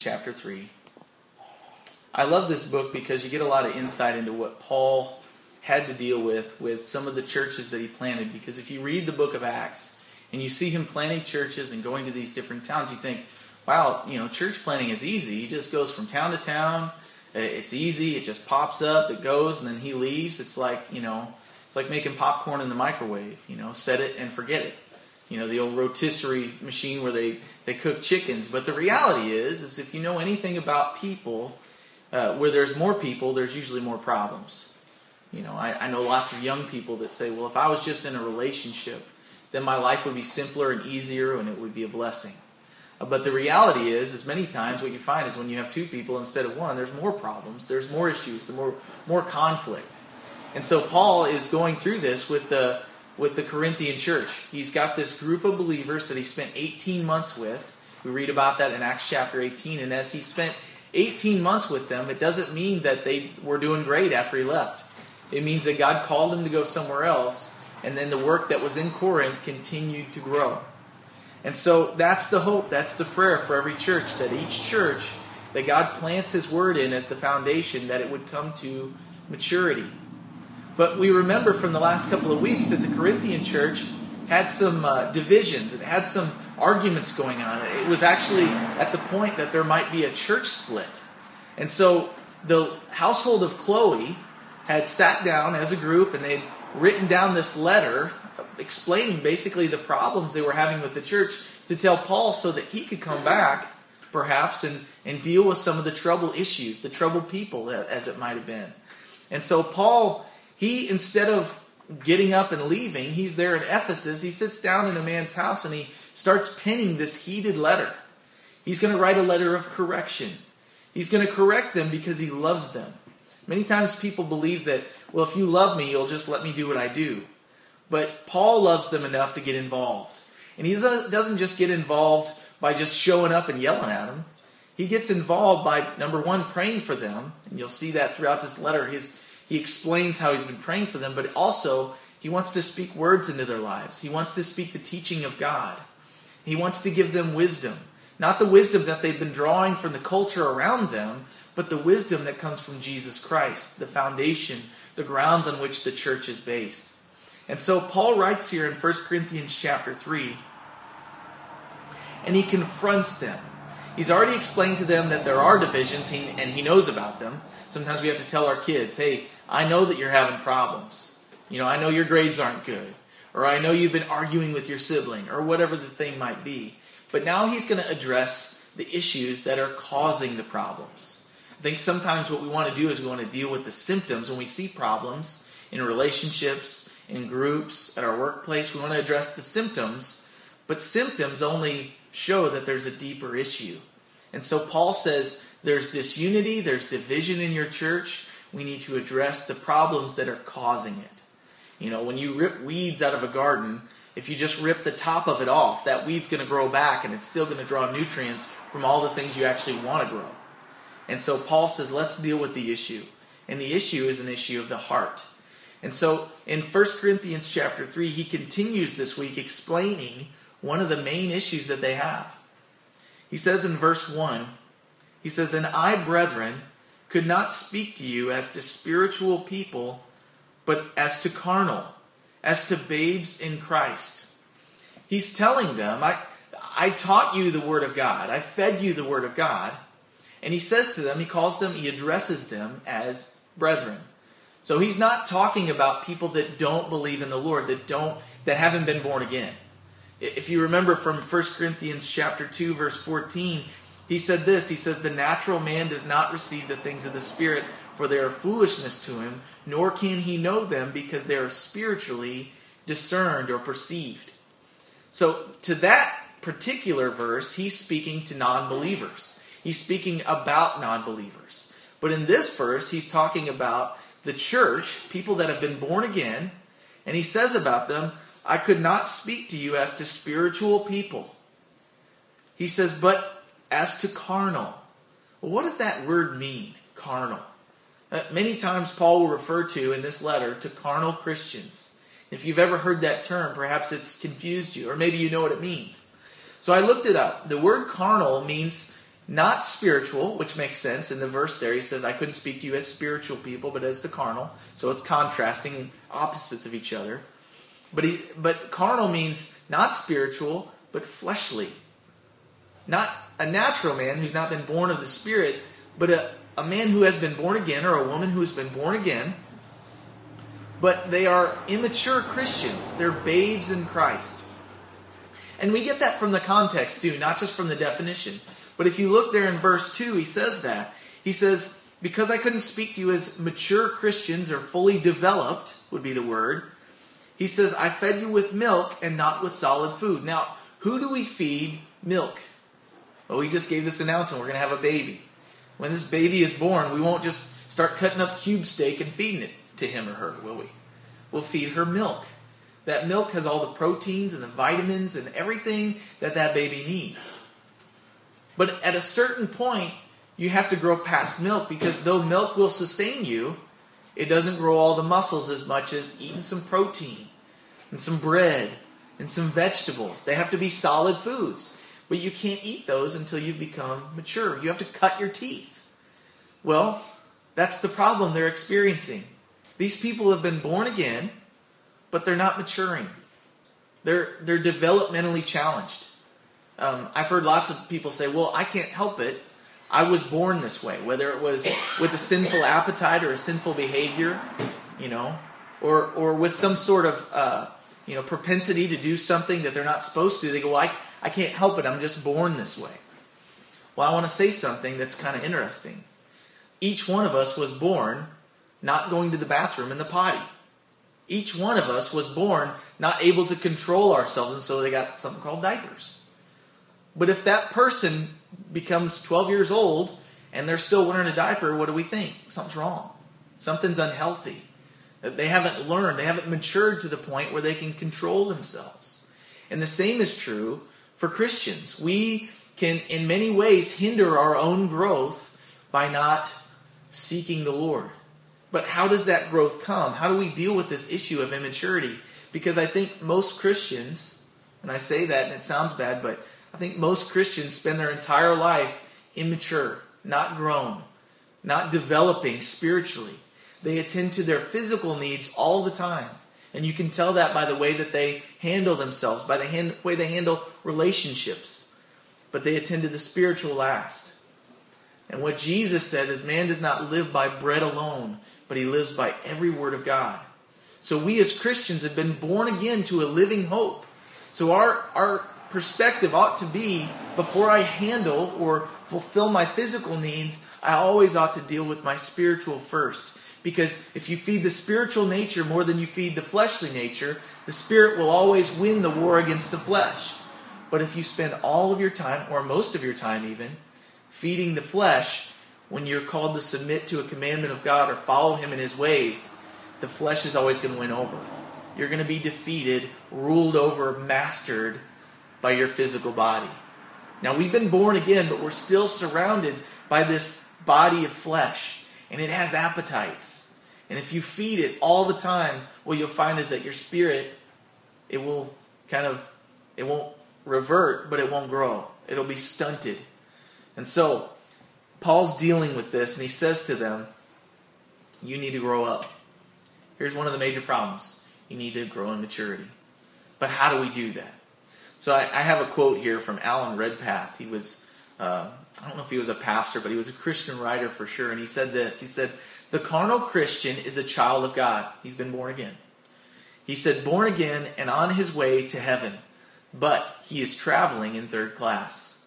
chapter 3. I love this book because you get a lot of insight into what Paul had to deal with with some of the churches that he planted. Because if you read the book of Acts and you see him planting churches and going to these different towns, you think, wow, you know, church planting is easy. He just goes from town to town. It's easy. It just pops up. It goes, and then he leaves. It's like you know, it's like making popcorn in the microwave. You know, set it and forget it you know, the old rotisserie machine where they, they cook chickens. But the reality is, is if you know anything about people, uh, where there's more people, there's usually more problems. You know, I, I know lots of young people that say, well, if I was just in a relationship, then my life would be simpler and easier and it would be a blessing. Uh, but the reality is, is many times what you find is when you have two people instead of one, there's more problems, there's more issues, there's more, more conflict. And so Paul is going through this with the with the Corinthian church. He's got this group of believers that he spent 18 months with. We read about that in Acts chapter 18. And as he spent 18 months with them, it doesn't mean that they were doing great after he left. It means that God called him to go somewhere else, and then the work that was in Corinth continued to grow. And so that's the hope, that's the prayer for every church, that each church that God plants his word in as the foundation, that it would come to maturity. But we remember from the last couple of weeks that the Corinthian church had some uh, divisions, it had some arguments going on. It was actually at the point that there might be a church split. And so the household of Chloe had sat down as a group and they'd written down this letter explaining basically the problems they were having with the church to tell Paul so that he could come back, perhaps, and, and deal with some of the trouble issues, the troubled people, as it might have been. And so Paul he, instead of getting up and leaving, he's there in Ephesus. He sits down in a man's house and he starts penning this heated letter. He's going to write a letter of correction. He's going to correct them because he loves them. Many times people believe that, well, if you love me, you'll just let me do what I do. But Paul loves them enough to get involved. And he doesn't just get involved by just showing up and yelling at them. He gets involved by, number one, praying for them. And you'll see that throughout this letter. His, he explains how he's been praying for them, but also he wants to speak words into their lives. He wants to speak the teaching of God. He wants to give them wisdom. Not the wisdom that they've been drawing from the culture around them, but the wisdom that comes from Jesus Christ, the foundation, the grounds on which the church is based. And so Paul writes here in 1 Corinthians chapter 3, and he confronts them. He's already explained to them that there are divisions, and he knows about them. Sometimes we have to tell our kids, hey, I know that you're having problems. You know, I know your grades aren't good. Or I know you've been arguing with your sibling, or whatever the thing might be. But now he's going to address the issues that are causing the problems. I think sometimes what we want to do is we want to deal with the symptoms when we see problems in relationships, in groups, at our workplace. We want to address the symptoms, but symptoms only show that there's a deeper issue. And so Paul says there's disunity, there's division in your church, we need to address the problems that are causing it. You know, when you rip weeds out of a garden, if you just rip the top of it off, that weed's going to grow back and it's still going to draw nutrients from all the things you actually want to grow. And so Paul says, let's deal with the issue. And the issue is an issue of the heart. And so in 1 Corinthians chapter 3, he continues this week explaining one of the main issues that they have. He says in verse 1, he says, And I, brethren, could not speak to you as to spiritual people, but as to carnal, as to babes in Christ. He's telling them, I, I taught you the Word of God, I fed you the Word of God. And he says to them, he calls them, he addresses them as brethren. So he's not talking about people that don't believe in the Lord, that don't that haven't been born again. If you remember from 1 Corinthians chapter 2 verse 14, he said this He says, The natural man does not receive the things of the Spirit, for they are foolishness to him, nor can he know them because they are spiritually discerned or perceived. So, to that particular verse, he's speaking to non believers. He's speaking about non believers. But in this verse, he's talking about the church, people that have been born again, and he says about them, I could not speak to you as to spiritual people. He says, but as to carnal. Well, what does that word mean, carnal? Uh, many times Paul will refer to in this letter to carnal Christians. If you've ever heard that term, perhaps it's confused you, or maybe you know what it means. So I looked it up. The word carnal means not spiritual, which makes sense. In the verse there, he says, I couldn't speak to you as spiritual people, but as the carnal. So it's contrasting opposites of each other. But, he, but carnal means not spiritual, but fleshly. Not a natural man who's not been born of the Spirit, but a, a man who has been born again or a woman who has been born again. But they are immature Christians. They're babes in Christ. And we get that from the context too, not just from the definition. But if you look there in verse 2, he says that. He says, Because I couldn't speak to you as mature Christians or fully developed, would be the word, he says, I fed you with milk and not with solid food. Now, who do we feed milk? Oh, well, we just gave this announcement we're going to have a baby. When this baby is born, we won't just start cutting up cube steak and feeding it to him or her, will we? We'll feed her milk. That milk has all the proteins and the vitamins and everything that that baby needs. But at a certain point, you have to grow past milk because though milk will sustain you, it doesn't grow all the muscles as much as eating some protein and some bread and some vegetables. They have to be solid foods. But you can't eat those until you become mature. You have to cut your teeth. Well, that's the problem they're experiencing. These people have been born again, but they're not maturing. They're, they're developmentally challenged. Um, I've heard lots of people say, well, I can't help it. I was born this way, whether it was with a sinful appetite or a sinful behavior, you know, or, or with some sort of, uh, you know, propensity to do something that they're not supposed to. They go, well, I, I can't help it. I'm just born this way. Well, I want to say something that's kind of interesting. Each one of us was born not going to the bathroom in the potty. Each one of us was born not able to control ourselves, and so they got something called diapers. But if that person becomes 12 years old and they're still wearing a diaper, what do we think? Something's wrong. Something's unhealthy. They haven't learned, they haven't matured to the point where they can control themselves. And the same is true for Christians. We can, in many ways, hinder our own growth by not seeking the Lord. But how does that growth come? How do we deal with this issue of immaturity? Because I think most Christians, and I say that and it sounds bad, but I think most Christians spend their entire life immature, not grown, not developing spiritually. They attend to their physical needs all the time. And you can tell that by the way that they handle themselves, by the hand, way they handle relationships. But they attend to the spiritual last. And what Jesus said is man does not live by bread alone, but he lives by every word of God. So we as Christians have been born again to a living hope. So our, our perspective ought to be before I handle or fulfill my physical needs, I always ought to deal with my spiritual first. Because if you feed the spiritual nature more than you feed the fleshly nature, the spirit will always win the war against the flesh. But if you spend all of your time, or most of your time even, feeding the flesh, when you're called to submit to a commandment of God or follow Him in His ways, the flesh is always going to win over. You're going to be defeated, ruled over, mastered by your physical body. Now, we've been born again, but we're still surrounded by this body of flesh, and it has appetites. And if you feed it all the time, what you'll find is that your spirit, it will kind of, it won't revert, but it won't grow. It'll be stunted. And so, Paul's dealing with this, and he says to them, You need to grow up. Here's one of the major problems you need to grow in maturity. But how do we do that? So I, I have a quote here from Alan Redpath. He was, uh, I don't know if he was a pastor, but he was a Christian writer for sure. And he said this He said, The carnal Christian is a child of God. He's been born again. He said, born again and on his way to heaven, but he is traveling in third class.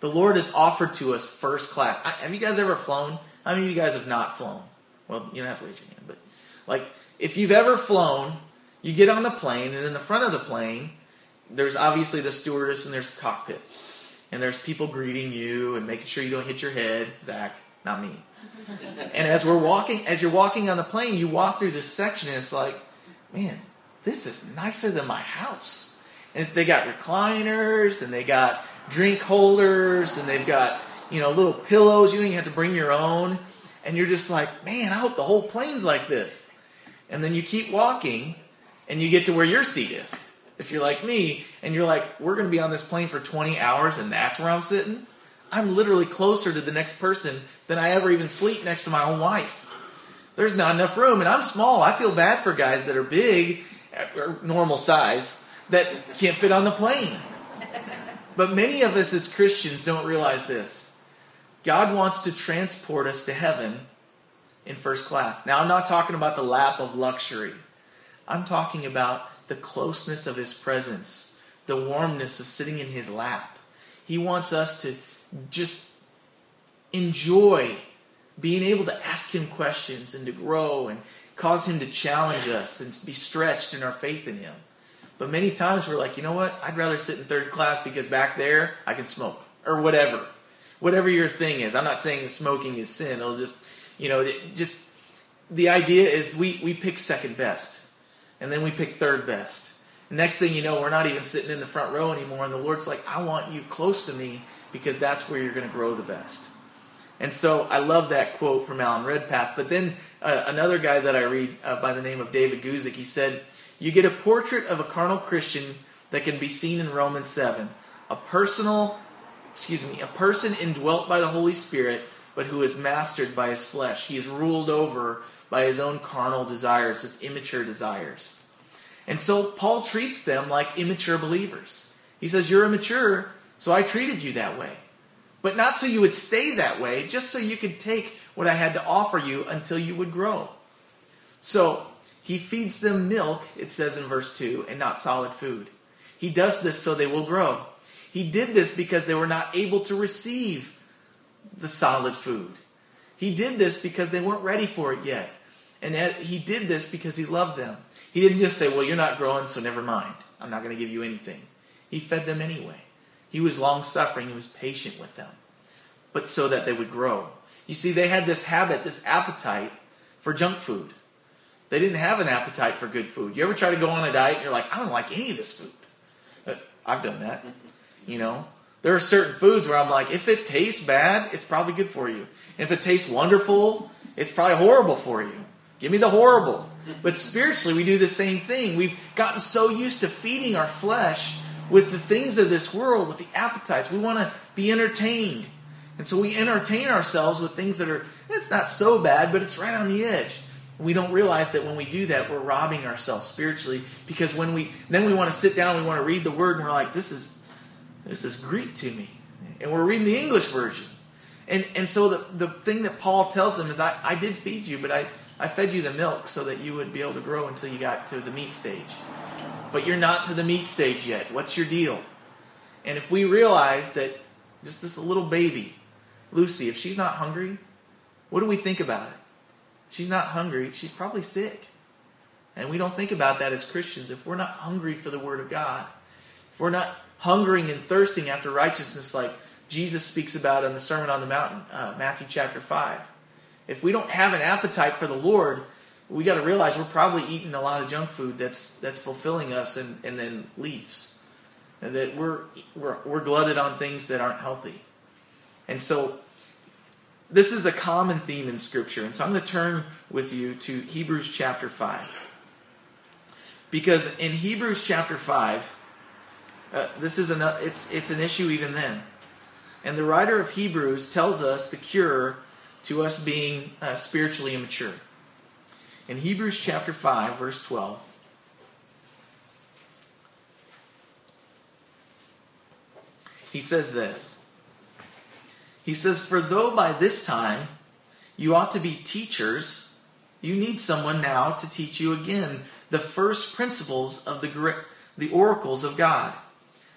The Lord has offered to us first class. I, have you guys ever flown? How many of you guys have not flown? Well, you don't have to raise your hand, but like if you've ever flown, you get on the plane, and in the front of the plane, there's obviously the stewardess and there's cockpit. And there's people greeting you and making sure you don't hit your head. Zach, not me. and as we're walking, as you're walking on the plane, you walk through this section and it's like, man, this is nicer than my house. And they got recliners and they got drink holders and they've got, you know, little pillows. You don't even have to bring your own. And you're just like, man, I hope the whole plane's like this. And then you keep walking and you get to where your seat is if you're like me and you're like, we're going to be on this plane for 20 hours and that's where I'm sitting, I'm literally closer to the next person than I ever even sleep next to my own wife. There's not enough room, and I'm small. I feel bad for guys that are big, uh, or normal size, that can't fit on the plane. But many of us as Christians don't realize this. God wants to transport us to heaven in first class. Now, I'm not talking about the lap of luxury. I'm talking about the closeness of His presence, the warmness of sitting in His lap. He wants us to just enjoy being able to ask Him questions and to grow and cause Him to challenge us and be stretched in our faith in Him. But many times we're like, you know what? I'd rather sit in third class because back there I can smoke or whatever. Whatever your thing is. I'm not saying smoking is sin. It'll just, you know, just the idea is we, we pick second best and then we pick third best. Next thing you know, we're not even sitting in the front row anymore. And the Lord's like, I want you close to me because that's where you're going to grow the best. And so I love that quote from Alan Redpath. But then uh, another guy that I read uh, by the name of David Guzik, he said, You get a portrait of a carnal Christian that can be seen in Romans 7. A personal, excuse me, a person indwelt by the Holy Spirit, but who is mastered by his flesh. He is ruled over by his own carnal desires, his immature desires. And so Paul treats them like immature believers. He says, You're immature, so I treated you that way. But not so you would stay that way, just so you could take what I had to offer you until you would grow. So he feeds them milk, it says in verse 2, and not solid food. He does this so they will grow. He did this because they were not able to receive the solid food. He did this because they weren't ready for it yet. And he did this because he loved them. He didn't just say, Well, you're not growing, so never mind. I'm not going to give you anything. He fed them anyway. He was long suffering, he was patient with them, but so that they would grow. You see, they had this habit, this appetite for junk food. They didn't have an appetite for good food. You ever try to go on a diet and you're like, I don't like any of this food? Uh, I've done that. You know, there are certain foods where I'm like, if it tastes bad, it's probably good for you. And if it tastes wonderful, it's probably horrible for you. Give me the horrible. But spiritually, we do the same thing. We've gotten so used to feeding our flesh with the things of this world, with the appetites. We want to be entertained. And so we entertain ourselves with things that are, it's not so bad, but it's right on the edge. We don't realize that when we do that, we're robbing ourselves spiritually because when we, then we want to sit down, we want to read the word, and we're like, this is, this is Greek to me. And we're reading the English version. And, and so the, the thing that Paul tells them is, I, I did feed you, but I, I fed you the milk so that you would be able to grow until you got to the meat stage but you're not to the meat stage yet. What's your deal? And if we realize that just this little baby, Lucy, if she's not hungry, what do we think about it? She's not hungry, she's probably sick. And we don't think about that as Christians. If we're not hungry for the Word of God, if we're not hungering and thirsting after righteousness like Jesus speaks about in the Sermon on the Mountain, uh, Matthew chapter 5, if we don't have an appetite for the Lord, we got to realize we're probably eating a lot of junk food that's that's fulfilling us and, and then leaves. And that we're, we're we're glutted on things that aren't healthy. And so this is a common theme in Scripture. And so I'm going to turn with you to Hebrews chapter 5. Because in Hebrews chapter 5, uh, this is an, it's, it's an issue even then. And the writer of Hebrews tells us the cure to us being uh, spiritually immature in Hebrews chapter 5, verse 12. He says this. He says, For though by this time you ought to be teachers, you need someone now to teach you again the first principles of the, the oracles of God.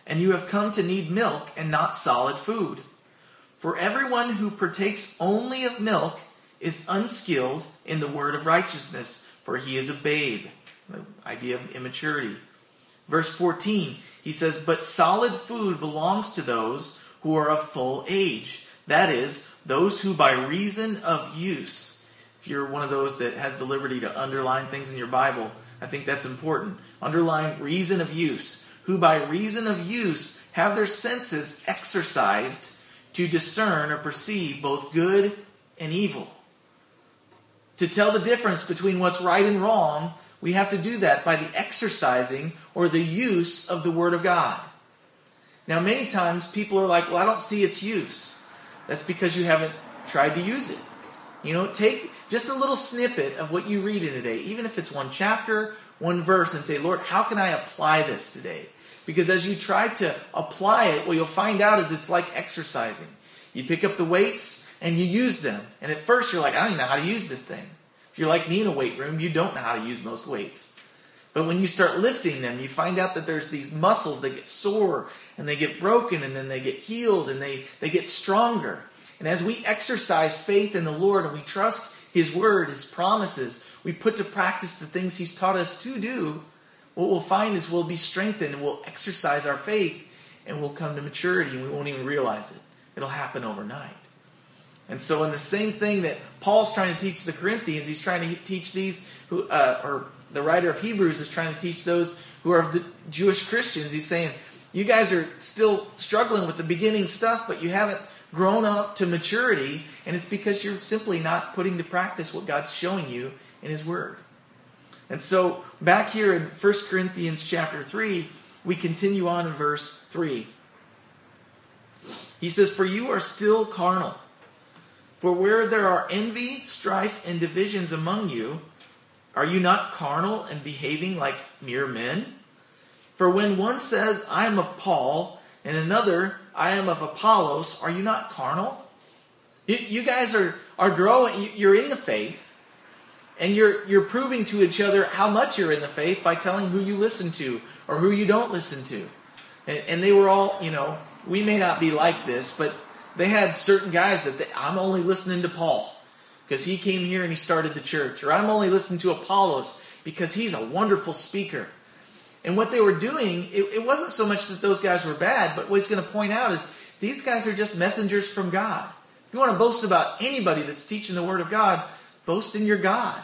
And you have come to need milk and not solid food. For everyone who partakes only of milk is unskilled in the word of righteousness, for he is a babe. The idea of immaturity. Verse 14, he says, But solid food belongs to those who are of full age. That is, those who by reason of use, if you're one of those that has the liberty to underline things in your Bible, I think that's important. Underline reason of use, who by reason of use have their senses exercised to discern or perceive both good and evil. To tell the difference between what's right and wrong, we have to do that by the exercising or the use of the Word of God. Now, many times people are like, well, I don't see its use. That's because you haven't tried to use it. You know, take just a little snippet of what you read in a day, even if it's one chapter, one verse, and say, Lord, how can I apply this today? Because as you try to apply it, what you'll find out is it's like exercising. You pick up the weights and you use them. And at first you're like, I don't even know how to use this thing. If you're like me in a weight room, you don't know how to use most weights. But when you start lifting them, you find out that there's these muscles that get sore and they get broken and then they get healed and they, they get stronger. And as we exercise faith in the Lord and we trust His Word, His promises, we put to practice the things He's taught us to do, what we'll find is we'll be strengthened and we'll exercise our faith and we'll come to maturity and we won't even realize it. It'll happen overnight. And so, in the same thing that Paul's trying to teach the Corinthians, he's trying to teach these who, uh, or the writer of Hebrews is trying to teach those who are the Jewish Christians. He's saying, you guys are still struggling with the beginning stuff, but you haven't grown up to maturity, and it's because you're simply not putting to practice what God's showing you in His Word. And so, back here in 1 Corinthians chapter 3, we continue on in verse 3. He says, For you are still carnal. For where there are envy, strife, and divisions among you, are you not carnal and behaving like mere men? For when one says, I am of Paul, and another, I am of Apollos, are you not carnal? You, you guys are, are growing, you're in the faith, and you're, you're proving to each other how much you're in the faith by telling who you listen to or who you don't listen to. And, and they were all, you know, we may not be like this, but they had certain guys that they, I'm only listening to Paul because he came here and he started the church. Or I'm only listening to Apollos because he's a wonderful speaker. And what they were doing, it, it wasn't so much that those guys were bad, but what he's going to point out is these guys are just messengers from God. You want to boast about anybody that's teaching the Word of God, boast in your God.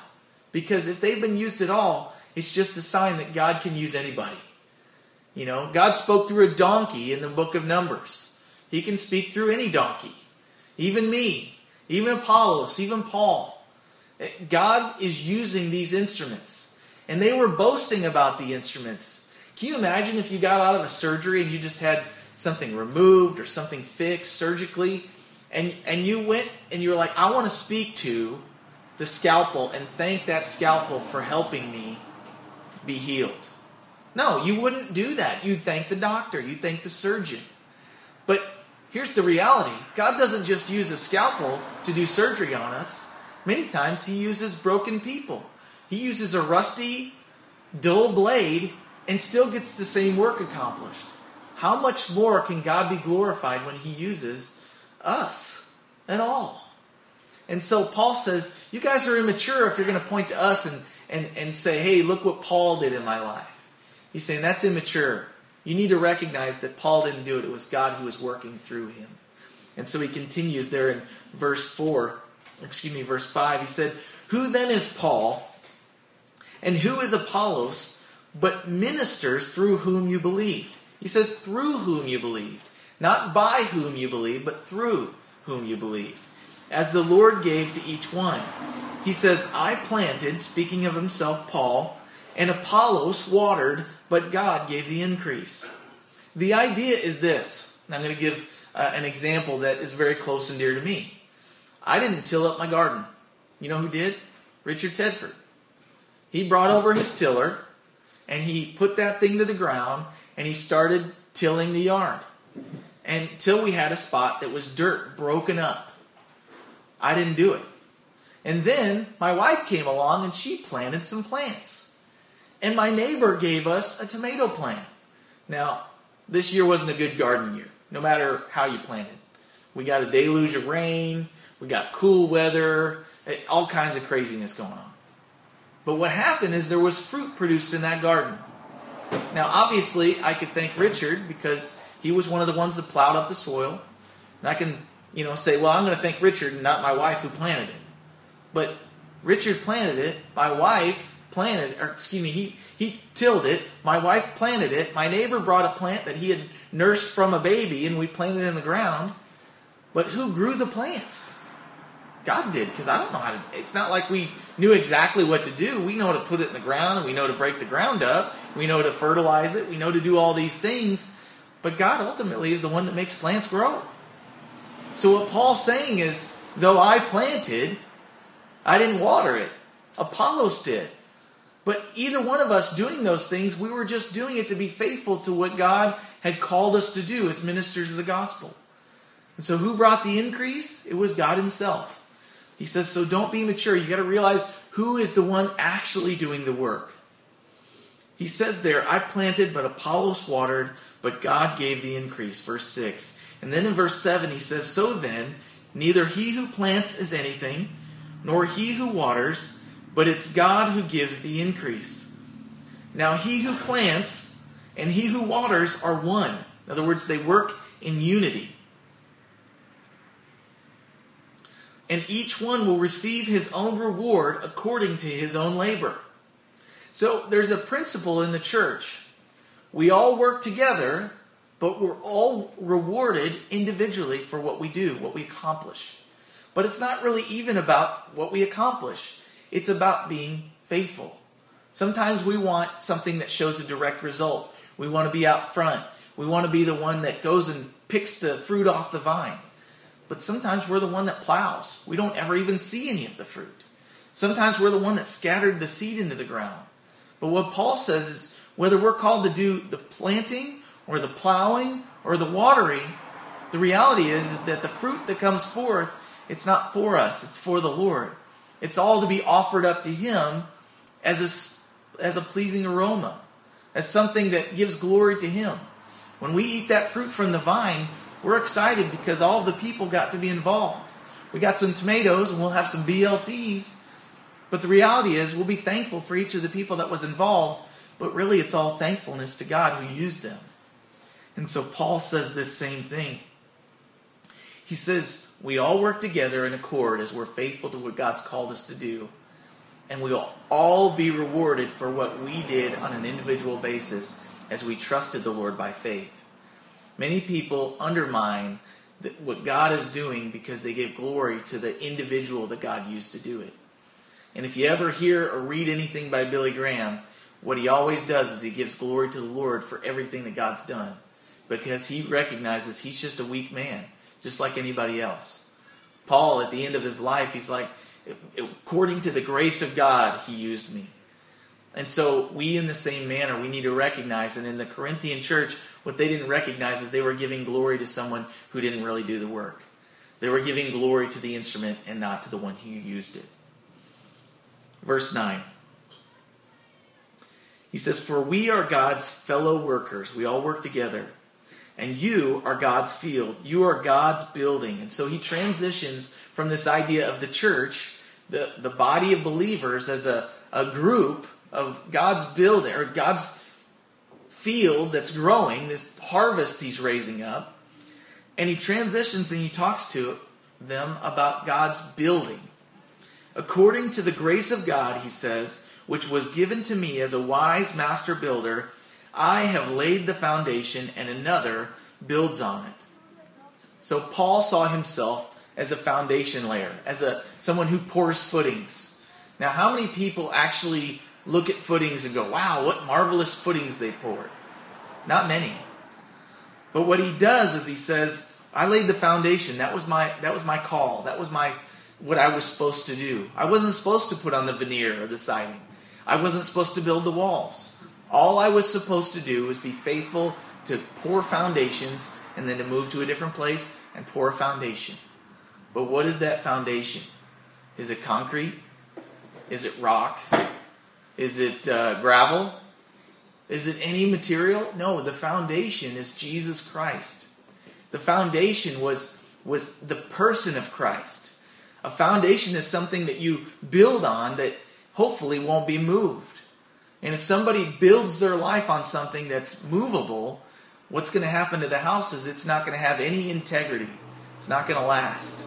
Because if they've been used at all, it's just a sign that God can use anybody. You know, God spoke through a donkey in the book of Numbers. He can speak through any donkey. Even me, even Apollos, even Paul. God is using these instruments. And they were boasting about the instruments. Can you imagine if you got out of a surgery and you just had something removed or something fixed surgically and and you went and you were like, I want to speak to the scalpel and thank that scalpel for helping me be healed. No, you wouldn't do that. You'd thank the doctor, you'd thank the surgeon. But here's the reality God doesn't just use a scalpel to do surgery on us, many times He uses broken people. He uses a rusty, dull blade and still gets the same work accomplished. How much more can God be glorified when He uses us at all? And so Paul says, You guys are immature if you're going to point to us and, and, and say, Hey, look what Paul did in my life. He's saying that's immature. You need to recognize that Paul didn't do it, it was God who was working through him. And so he continues there in verse 4, excuse me, verse 5. He said, Who then is Paul and who is Apollos but ministers through whom you believed? He says, Through whom you believed. Not by whom you believed, but through whom you believed as the Lord gave to each one. He says, I planted, speaking of himself, Paul, and Apollos watered, but God gave the increase. The idea is this. I'm going to give uh, an example that is very close and dear to me. I didn't till up my garden. You know who did? Richard Tedford. He brought over his tiller and he put that thing to the ground and he started tilling the yard until we had a spot that was dirt broken up. I didn't do it. And then my wife came along and she planted some plants. And my neighbor gave us a tomato plant. Now, this year wasn't a good garden year, no matter how you planted. We got a deluge of rain, we got cool weather, eh, all kinds of craziness going on. But what happened is there was fruit produced in that garden. Now, obviously, I could thank Richard because he was one of the ones that plowed up the soil. And I can you know, say, well, I'm going to thank Richard and not my wife who planted it. But Richard planted it, my wife planted, or excuse me, he, he tilled it, my wife planted it, my neighbor brought a plant that he had nursed from a baby and we planted it in the ground. But who grew the plants? God did, because I don't know how to. It's not like we knew exactly what to do. We know to put it in the ground, and we know to break the ground up. We know to fertilize it. We know to do all these things. But God ultimately is the one that makes plants grow. So what Paul's saying is, though I planted, I didn't water it. Apollos did. But either one of us doing those things, we were just doing it to be faithful to what God had called us to do as ministers of the gospel. And so who brought the increase? It was God Himself. He says, so don't be mature. You got to realize who is the one actually doing the work. He says there, I planted, but Apollos watered, but God gave the increase. Verse 6. And then in verse 7, he says, So then, neither he who plants is anything, nor he who waters, but it's God who gives the increase. Now, he who plants and he who waters are one. In other words, they work in unity. And each one will receive his own reward according to his own labor. So there's a principle in the church. We all work together, but we're all rewarded individually for what we do, what we accomplish. But it's not really even about what we accomplish, it's about being faithful. Sometimes we want something that shows a direct result. We want to be out front. We want to be the one that goes and picks the fruit off the vine. But sometimes we're the one that plows. We don't ever even see any of the fruit. Sometimes we're the one that scattered the seed into the ground. But what Paul says is whether we're called to do the planting or the plowing or the watering, the reality is, is that the fruit that comes forth, it's not for us, it's for the Lord. It's all to be offered up to Him as a, as a pleasing aroma, as something that gives glory to Him. When we eat that fruit from the vine, we're excited because all the people got to be involved. We got some tomatoes and we'll have some BLTs but the reality is, we'll be thankful for each of the people that was involved, but really it's all thankfulness to God who used them. And so Paul says this same thing. He says, We all work together in accord as we're faithful to what God's called us to do. And we'll all be rewarded for what we did on an individual basis as we trusted the Lord by faith. Many people undermine what God is doing because they give glory to the individual that God used to do it. And if you ever hear or read anything by Billy Graham, what he always does is he gives glory to the Lord for everything that God's done. Because he recognizes he's just a weak man, just like anybody else. Paul, at the end of his life, he's like, according to the grace of God, he used me. And so we, in the same manner, we need to recognize, and in the Corinthian church, what they didn't recognize is they were giving glory to someone who didn't really do the work. They were giving glory to the instrument and not to the one who used it. Verse 9. He says, For we are God's fellow workers. We all work together. And you are God's field. You are God's building. And so he transitions from this idea of the church, the, the body of believers, as a, a group of God's building, or God's field that's growing, this harvest he's raising up. And he transitions and he talks to them about God's building. According to the grace of God, he says, which was given to me as a wise master builder, I have laid the foundation and another builds on it. So Paul saw himself as a foundation layer, as a someone who pours footings. Now, how many people actually look at footings and go, "Wow, what marvelous footings they poured"? Not many. But what he does is he says, "I laid the foundation. That was my that was my call. That was my what I was supposed to do. I wasn't supposed to put on the veneer or the siding. I wasn't supposed to build the walls. All I was supposed to do was be faithful to pour foundations and then to move to a different place and pour a foundation. But what is that foundation? Is it concrete? Is it rock? Is it uh, gravel? Is it any material? No, the foundation is Jesus Christ. The foundation was, was the person of Christ. A foundation is something that you build on that hopefully won't be moved. And if somebody builds their life on something that's movable, what's going to happen to the house is it's not going to have any integrity. It's not going to last.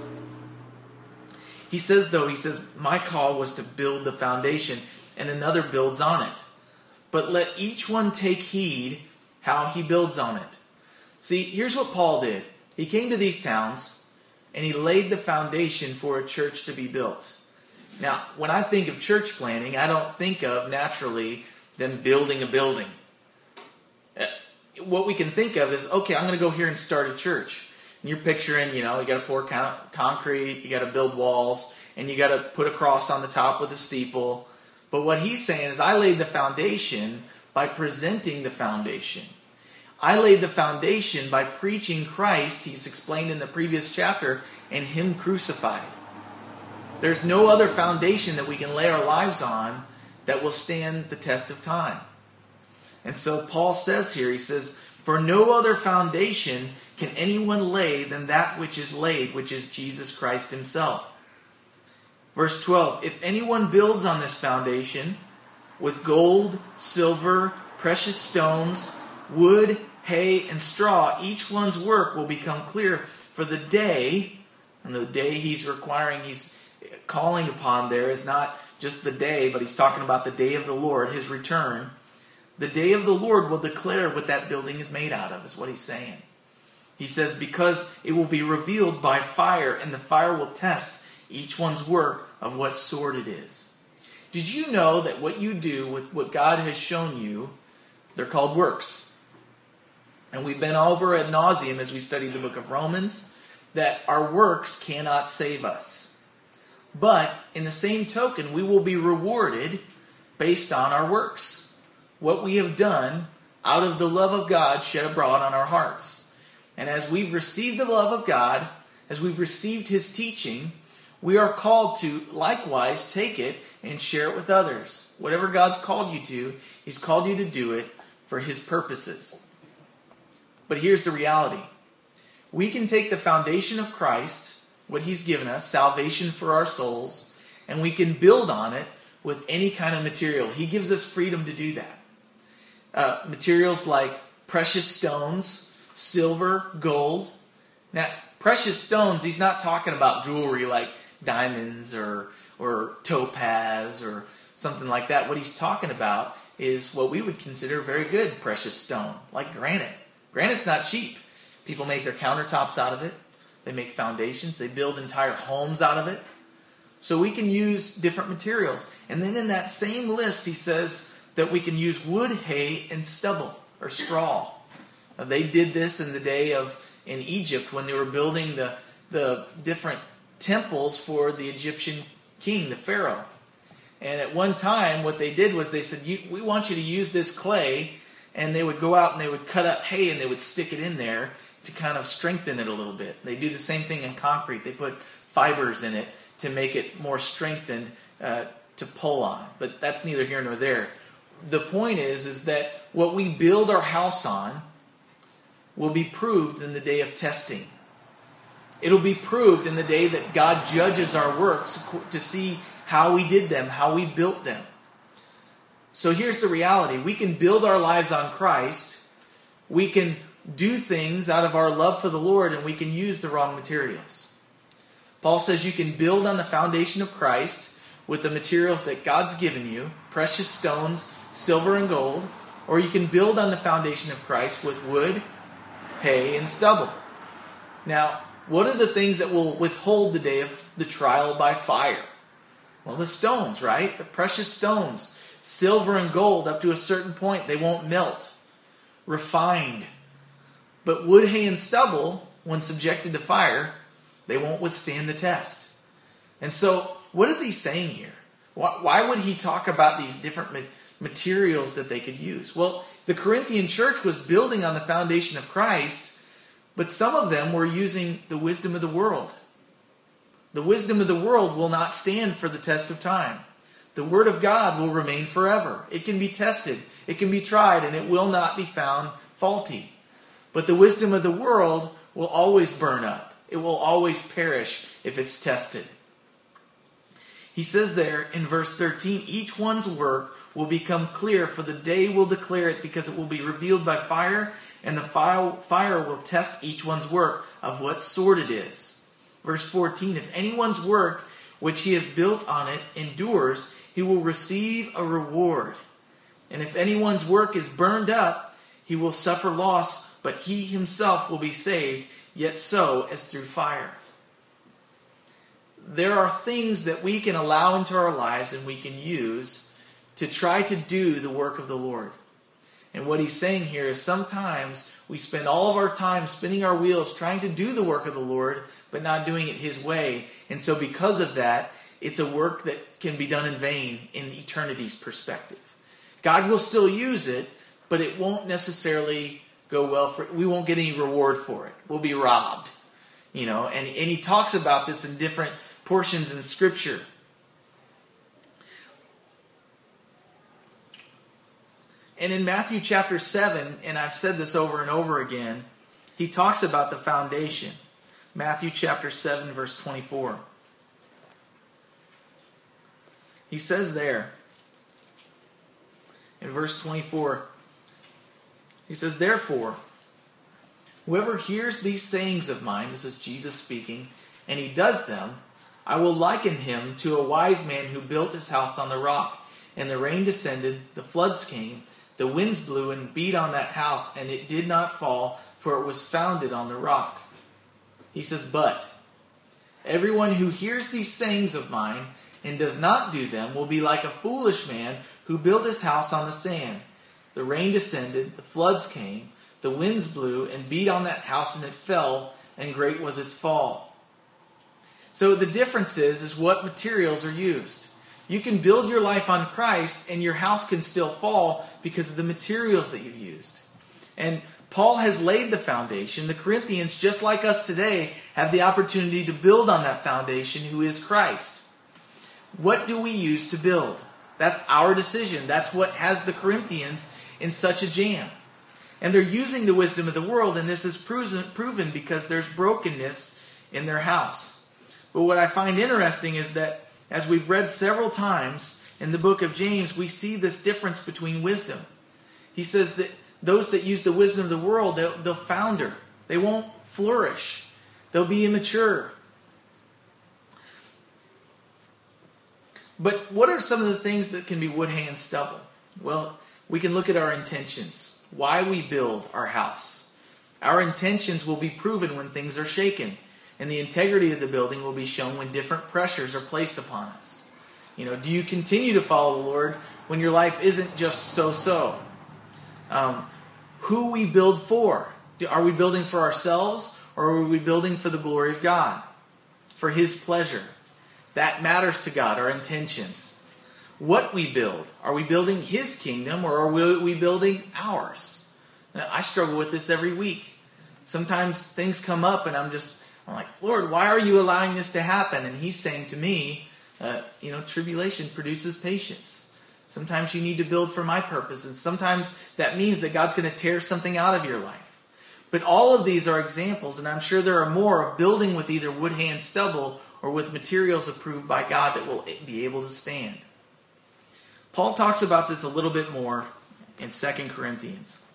He says, though, he says, My call was to build the foundation, and another builds on it. But let each one take heed how he builds on it. See, here's what Paul did. He came to these towns, and he laid the foundation for a church to be built. Now, when I think of church planning, I don't think of naturally them building a building. Uh, what we can think of is okay, I'm going to go here and start a church. And you're picturing, you know, you got to pour con- concrete, you got to build walls, and you got to put a cross on the top with a steeple. But what he's saying is, I laid the foundation by presenting the foundation. I laid the foundation by preaching Christ, he's explained in the previous chapter, and Him crucified. There's no other foundation that we can lay our lives on that will stand the test of time. And so Paul says here, he says, For no other foundation can anyone lay than that which is laid, which is Jesus Christ Himself. Verse 12 If anyone builds on this foundation with gold, silver, precious stones, wood, hay, and straw, each one's work will become clear for the day, and the day he's requiring, he's calling upon there is not just the day, but he's talking about the day of the Lord, his return. The day of the Lord will declare what that building is made out of, is what he's saying. He says, because it will be revealed by fire, and the fire will test each one's work of what sort it is. Did you know that what you do with what God has shown you, they're called works? And we've been over ad nauseum as we studied the book of Romans that our works cannot save us. But in the same token, we will be rewarded based on our works. What we have done out of the love of God shed abroad on our hearts. And as we've received the love of God, as we've received His teaching, we are called to likewise take it and share it with others. Whatever God's called you to, He's called you to do it for His purposes. But here's the reality we can take the foundation of Christ, what He's given us, salvation for our souls, and we can build on it with any kind of material. He gives us freedom to do that. Uh, materials like precious stones, silver, gold. Now, precious stones, he's not talking about jewelry like diamonds or, or topaz or something like that. What he's talking about is what we would consider very good precious stone, like granite. Granite's not cheap. People make their countertops out of it. They make foundations. They build entire homes out of it. So we can use different materials. And then in that same list, he says that we can use wood, hay, and stubble or straw. Now, they did this in the day of in Egypt when they were building the the different temples for the Egyptian king, the pharaoh. And at one time, what they did was they said, "We want you to use this clay and they would go out and they would cut up hay and they would stick it in there to kind of strengthen it a little bit. They do the same thing in concrete. They put fibers in it to make it more strengthened uh, to pull on. But that's neither here nor there. The point is, is that what we build our house on will be proved in the day of testing. It'll be proved in the day that God judges our works to see how we did them, how we built them. So here's the reality we can build our lives on Christ, we can do things out of our love for the Lord, and we can use the wrong materials. Paul says you can build on the foundation of Christ with the materials that God's given you precious stones, silver, and gold, or you can build on the foundation of Christ with wood, hay, and stubble. Now, what are the things that will withhold the day of the trial by fire? Well, the stones, right? The precious stones Silver and gold, up to a certain point, they won't melt. Refined. But wood, hay, and stubble, when subjected to fire, they won't withstand the test. And so, what is he saying here? Why would he talk about these different materials that they could use? Well, the Corinthian church was building on the foundation of Christ, but some of them were using the wisdom of the world. The wisdom of the world will not stand for the test of time. The Word of God will remain forever. It can be tested, it can be tried, and it will not be found faulty. But the wisdom of the world will always burn up, it will always perish if it's tested. He says there in verse 13 each one's work will become clear, for the day will declare it because it will be revealed by fire, and the fire will test each one's work of what sort it is. Verse 14 If anyone's work which he has built on it endures, he will receive a reward. And if anyone's work is burned up, he will suffer loss, but he himself will be saved, yet so as through fire. There are things that we can allow into our lives and we can use to try to do the work of the Lord. And what he's saying here is sometimes we spend all of our time spinning our wheels trying to do the work of the Lord, but not doing it his way. And so, because of that, it's a work that can be done in vain in eternity's perspective. God will still use it, but it won't necessarily go well for we won't get any reward for it. We'll be robbed. You know, and, and he talks about this in different portions in scripture. And in Matthew chapter 7, and I've said this over and over again, he talks about the foundation. Matthew chapter 7, verse 24. He says there, in verse 24, he says, Therefore, whoever hears these sayings of mine, this is Jesus speaking, and he does them, I will liken him to a wise man who built his house on the rock. And the rain descended, the floods came, the winds blew and beat on that house, and it did not fall, for it was founded on the rock. He says, But everyone who hears these sayings of mine and does not do them will be like a foolish man who built his house on the sand. The rain descended, the floods came, the winds blew and beat on that house, and it fell, and great was its fall. So the difference is, is what materials are used. You can build your life on Christ and your house can still fall because of the materials that you've used. And Paul has laid the foundation. The Corinthians, just like us today, have the opportunity to build on that foundation who is Christ. What do we use to build? That's our decision. That's what has the Corinthians in such a jam. And they're using the wisdom of the world, and this is proven because there's brokenness in their house. But what I find interesting is that as we've read several times in the book of James, we see this difference between wisdom. He says that those that use the wisdom of the world, they'll, they'll founder. They won't flourish. They'll be immature. But what are some of the things that can be wood, hand, stubble? Well, we can look at our intentions. Why we build our house. Our intentions will be proven when things are shaken and the integrity of the building will be shown when different pressures are placed upon us. You know, do you continue to follow the Lord when your life isn't just so so? Um, who we build for? Are we building for ourselves or are we building for the glory of God? For His pleasure? That matters to God, our intentions. What we build. Are we building His kingdom or are we building ours? Now, I struggle with this every week. Sometimes things come up and I'm just I'm like, Lord, why are you allowing this to happen? And he's saying to me, uh, you know, tribulation produces patience. Sometimes you need to build for my purpose, and sometimes that means that God's going to tear something out of your life. But all of these are examples, and I'm sure there are more of building with either wood, hand, stubble or with materials approved by God that will be able to stand. Paul talks about this a little bit more in 2 Corinthians.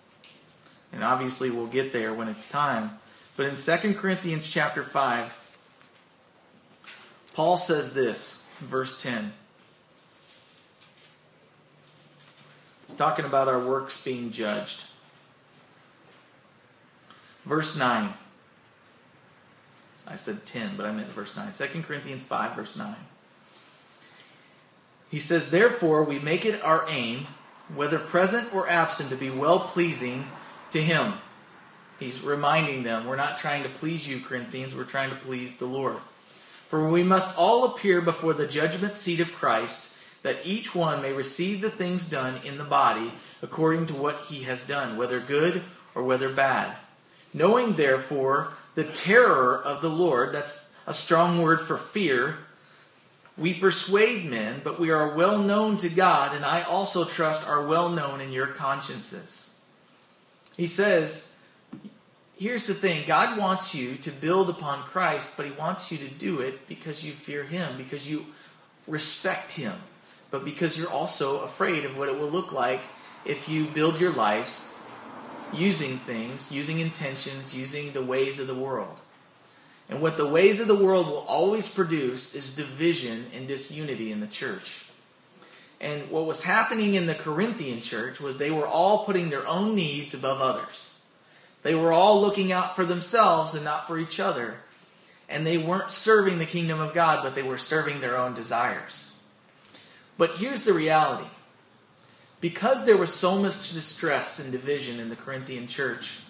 And obviously we'll get there when it's time. But in 2 Corinthians chapter 5, Paul says this, verse 10. He's talking about our works being judged. Verse 9. I said 10, but I meant verse 9. 2 Corinthians 5, verse 9. He says, Therefore, we make it our aim, whether present or absent, to be well pleasing to Him He's reminding them, we're not trying to please you, Corinthians, we're trying to please the Lord. For we must all appear before the judgment seat of Christ, that each one may receive the things done in the body according to what he has done, whether good or whether bad. Knowing, therefore, the terror of the Lord, that's a strong word for fear, we persuade men, but we are well known to God, and I also trust are well known in your consciences. He says, here's the thing God wants you to build upon Christ, but He wants you to do it because you fear Him, because you respect Him, but because you're also afraid of what it will look like if you build your life using things, using intentions, using the ways of the world. And what the ways of the world will always produce is division and disunity in the church. And what was happening in the Corinthian church was they were all putting their own needs above others. They were all looking out for themselves and not for each other. And they weren't serving the kingdom of God, but they were serving their own desires. But here's the reality because there was so much distress and division in the Corinthian church,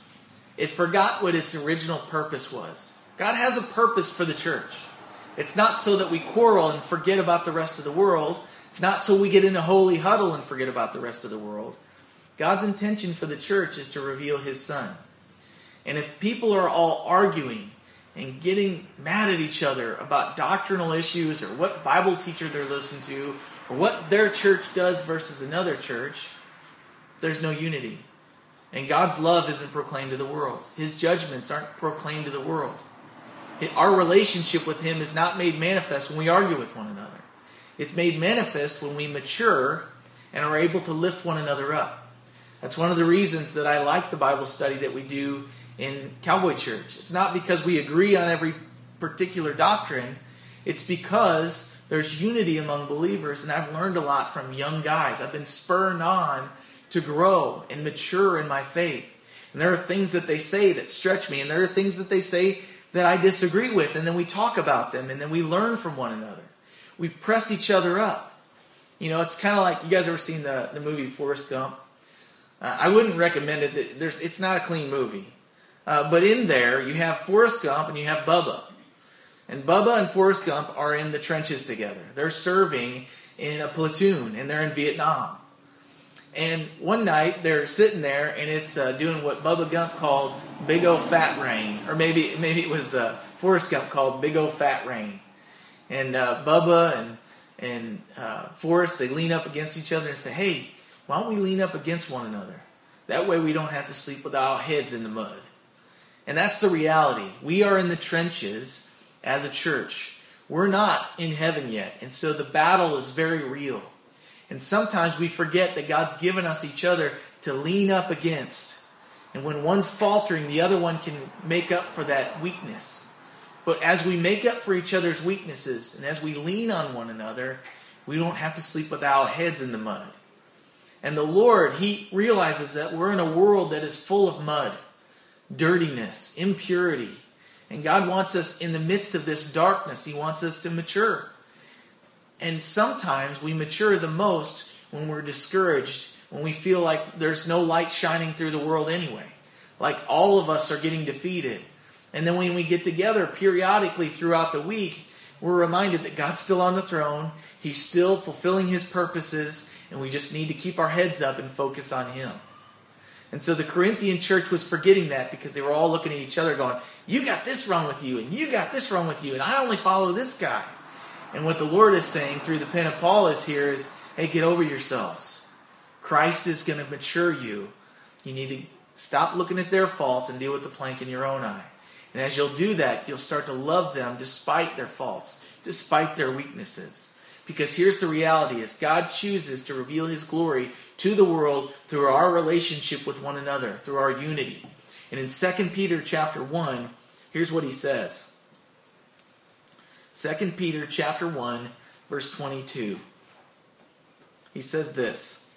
it forgot what its original purpose was. God has a purpose for the church. It's not so that we quarrel and forget about the rest of the world. It's not so we get in a holy huddle and forget about the rest of the world. God's intention for the church is to reveal His Son. And if people are all arguing and getting mad at each other about doctrinal issues or what Bible teacher they're listening to or what their church does versus another church, there's no unity. And God's love isn't proclaimed to the world. His judgments aren't proclaimed to the world. Our relationship with Him is not made manifest when we argue with one another. It's made manifest when we mature and are able to lift one another up. That's one of the reasons that I like the Bible study that we do in Cowboy Church. It's not because we agree on every particular doctrine, it's because there's unity among believers, and I've learned a lot from young guys. I've been spurred on to grow and mature in my faith. And there are things that they say that stretch me, and there are things that they say that I disagree with, and then we talk about them, and then we learn from one another. We press each other up. You know, it's kind of like you guys ever seen the, the movie Forrest Gump? Uh, I wouldn't recommend it. There's, it's not a clean movie. Uh, but in there, you have Forrest Gump and you have Bubba. And Bubba and Forrest Gump are in the trenches together. They're serving in a platoon and they're in Vietnam. And one night they're sitting there and it's uh, doing what Bubba Gump called big old fat rain. Or maybe, maybe it was uh, Forrest Gump called big old fat rain. And uh, Bubba and, and uh, Forrest, they lean up against each other and say, hey, why don't we lean up against one another? That way we don't have to sleep with our heads in the mud. And that's the reality. We are in the trenches as a church. We're not in heaven yet. And so the battle is very real. And sometimes we forget that God's given us each other to lean up against. And when one's faltering, the other one can make up for that weakness. But as we make up for each other's weaknesses and as we lean on one another, we don't have to sleep with our heads in the mud. And the Lord, He realizes that we're in a world that is full of mud dirtiness, impurity. And God wants us in the midst of this darkness, He wants us to mature. And sometimes we mature the most when we're discouraged, when we feel like there's no light shining through the world anyway. Like all of us are getting defeated. And then when we get together periodically throughout the week, we're reminded that God's still on the throne, He's still fulfilling His purposes, and we just need to keep our heads up and focus on Him. And so the Corinthian church was forgetting that because they were all looking at each other going, You got this wrong with you, and you got this wrong with you, and I only follow this guy. And what the Lord is saying through the pen of Paul is here is, Hey, get over yourselves. Christ is going to mature you. You need to stop looking at their faults and deal with the plank in your own eye. And as you'll do that, you'll start to love them despite their faults, despite their weaknesses. Because here's the reality is God chooses to reveal his glory to the world through our relationship with one another, through our unity. And in 2 Peter chapter 1, here's what he says. 2 Peter chapter 1 verse 22. He says this.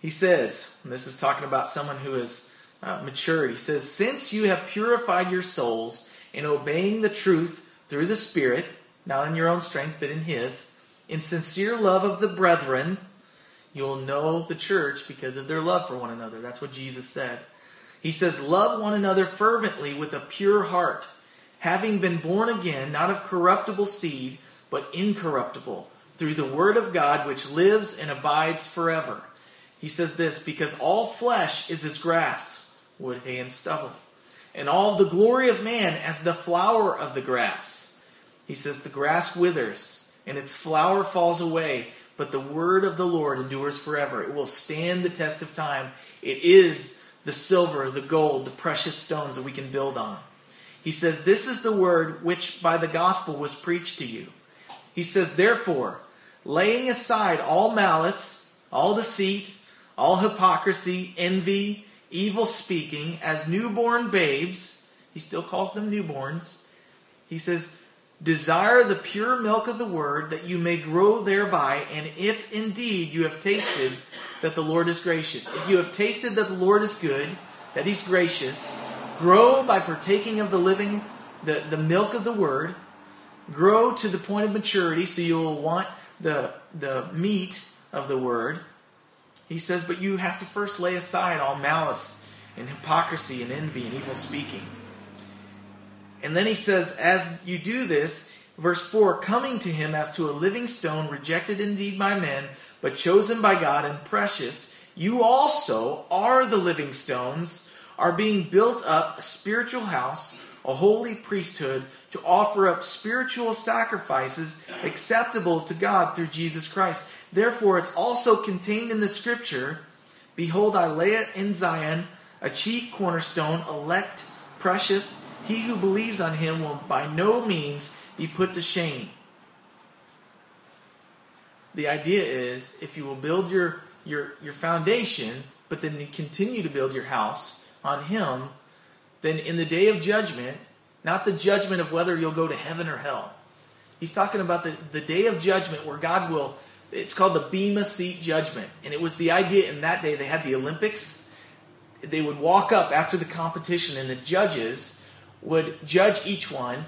He says, and this is talking about someone who is uh. He says, "Since you have purified your souls in obeying the truth through the Spirit, not in your own strength, but in His, in sincere love of the brethren, you'll know the church because of their love for one another. That's what Jesus said. He says, Love one another fervently with a pure heart, having been born again, not of corruptible seed, but incorruptible, through the Word of God which lives and abides forever. He says this, because all flesh is as grass, wood, hay, and stubble, and all the glory of man as the flower of the grass. He says, The grass withers and its flower falls away, but the word of the Lord endures forever. It will stand the test of time. It is the silver, the gold, the precious stones that we can build on. He says, This is the word which by the gospel was preached to you. He says, Therefore, laying aside all malice, all deceit, all hypocrisy, envy, evil speaking, as newborn babes, he still calls them newborns. He says, Desire the pure milk of the word that you may grow thereby, and if indeed you have tasted that the Lord is gracious. If you have tasted that the Lord is good, that he's gracious, grow by partaking of the living, the, the milk of the word. Grow to the point of maturity so you'll want the, the meat of the word, he says, But you have to first lay aside all malice and hypocrisy and envy and evil speaking. And then he says, As you do this, verse 4 coming to him as to a living stone, rejected indeed by men, but chosen by God and precious, you also are the living stones, are being built up a spiritual house, a holy priesthood, to offer up spiritual sacrifices acceptable to God through Jesus Christ. Therefore, it's also contained in the scripture Behold, I lay it in Zion a chief cornerstone, elect, precious. He who believes on him will by no means be put to shame. The idea is if you will build your, your, your foundation, but then you continue to build your house on him, then in the day of judgment, not the judgment of whether you'll go to heaven or hell. He's talking about the, the day of judgment where God will, it's called the Bema Seat Judgment. And it was the idea in that day, they had the Olympics. They would walk up after the competition, and the judges would judge each one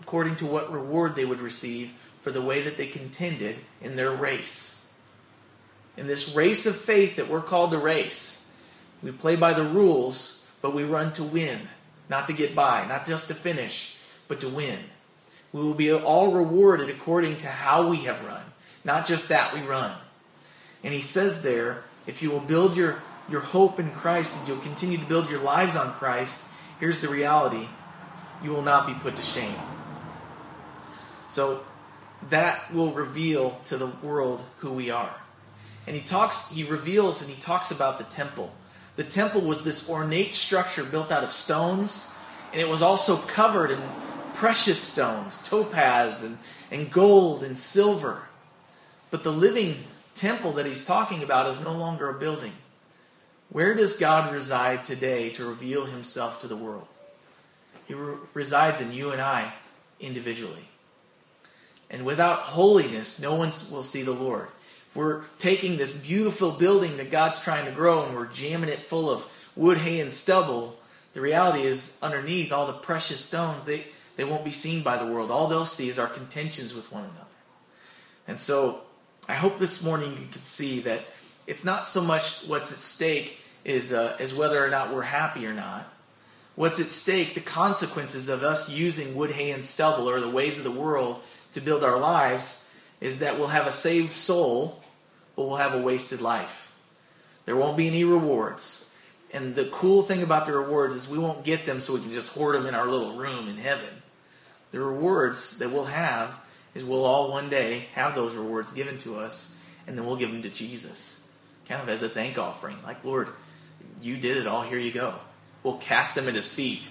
according to what reward they would receive for the way that they contended in their race. In this race of faith that we're called to race, we play by the rules, but we run to win. Not to get by, not just to finish, but to win. We will be all rewarded according to how we have run, not just that we run. And he says there, if you will build your, your hope in Christ and you'll continue to build your lives on Christ, here's the reality you will not be put to shame. So that will reveal to the world who we are. And he talks, he reveals and he talks about the temple. The temple was this ornate structure built out of stones, and it was also covered in precious stones, topaz and, and gold and silver. But the living temple that he's talking about is no longer a building. Where does God reside today to reveal himself to the world? He re- resides in you and I individually. And without holiness, no one will see the Lord we're taking this beautiful building that God's trying to grow and we're jamming it full of wood, hay, and stubble, the reality is underneath all the precious stones, they, they won't be seen by the world. All they'll see is our contentions with one another. And so I hope this morning you can see that it's not so much what's at stake is, uh, is whether or not we're happy or not. What's at stake, the consequences of us using wood, hay, and stubble or the ways of the world to build our lives, is that we'll have a saved soul but we'll have a wasted life. There won't be any rewards. And the cool thing about the rewards is we won't get them so we can just hoard them in our little room in heaven. The rewards that we'll have is we'll all one day have those rewards given to us, and then we'll give them to Jesus, kind of as a thank offering. Like, Lord, you did it all, here you go. We'll cast them at his feet.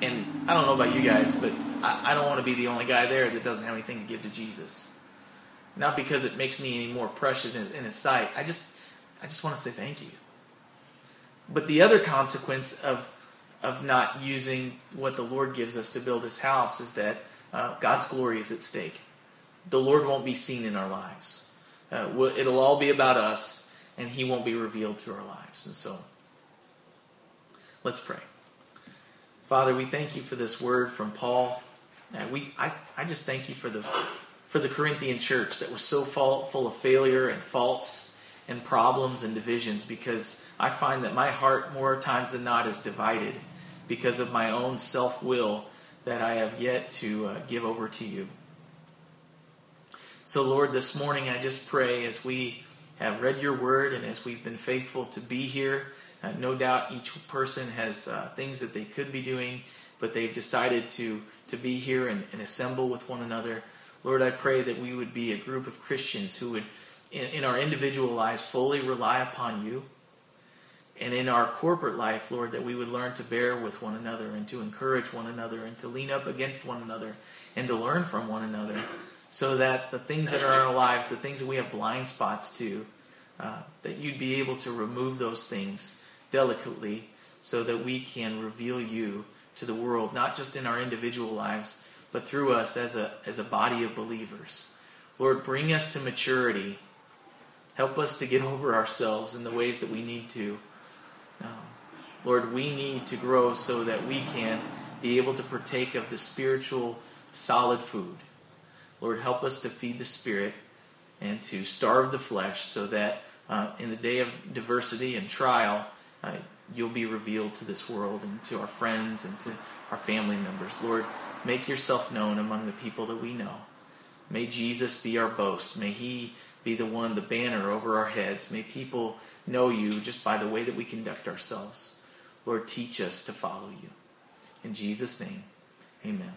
And I don't know about you guys, but I, I don't want to be the only guy there that doesn't have anything to give to Jesus not because it makes me any more precious in his, in his sight. I just, I just want to say thank you. But the other consequence of of not using what the Lord gives us to build His house is that uh, God's glory is at stake. The Lord won't be seen in our lives. Uh, it'll all be about us, and He won't be revealed through our lives. And so, let's pray. Father, we thank you for this word from Paul. Uh, we, I, I just thank you for the for the Corinthian church that was so full of failure and faults and problems and divisions because I find that my heart more times than not is divided because of my own self will that I have yet to uh, give over to you. So, Lord, this morning I just pray as we have read your word and as we've been faithful to be here, uh, no doubt each person has uh, things that they could be doing, but they've decided to, to be here and, and assemble with one another. Lord, I pray that we would be a group of Christians who would, in, in our individual lives, fully rely upon you. And in our corporate life, Lord, that we would learn to bear with one another and to encourage one another and to lean up against one another and to learn from one another so that the things that are in our lives, the things that we have blind spots to, uh, that you'd be able to remove those things delicately so that we can reveal you to the world, not just in our individual lives, but through us as a, as a body of believers. Lord, bring us to maturity. Help us to get over ourselves in the ways that we need to. Um, Lord, we need to grow so that we can be able to partake of the spiritual solid food. Lord, help us to feed the Spirit and to starve the flesh so that uh, in the day of diversity and trial, uh, you'll be revealed to this world and to our friends and to our family members. Lord, make yourself known among the people that we know. May Jesus be our boast. May he be the one, the banner over our heads. May people know you just by the way that we conduct ourselves. Lord, teach us to follow you. In Jesus' name, amen.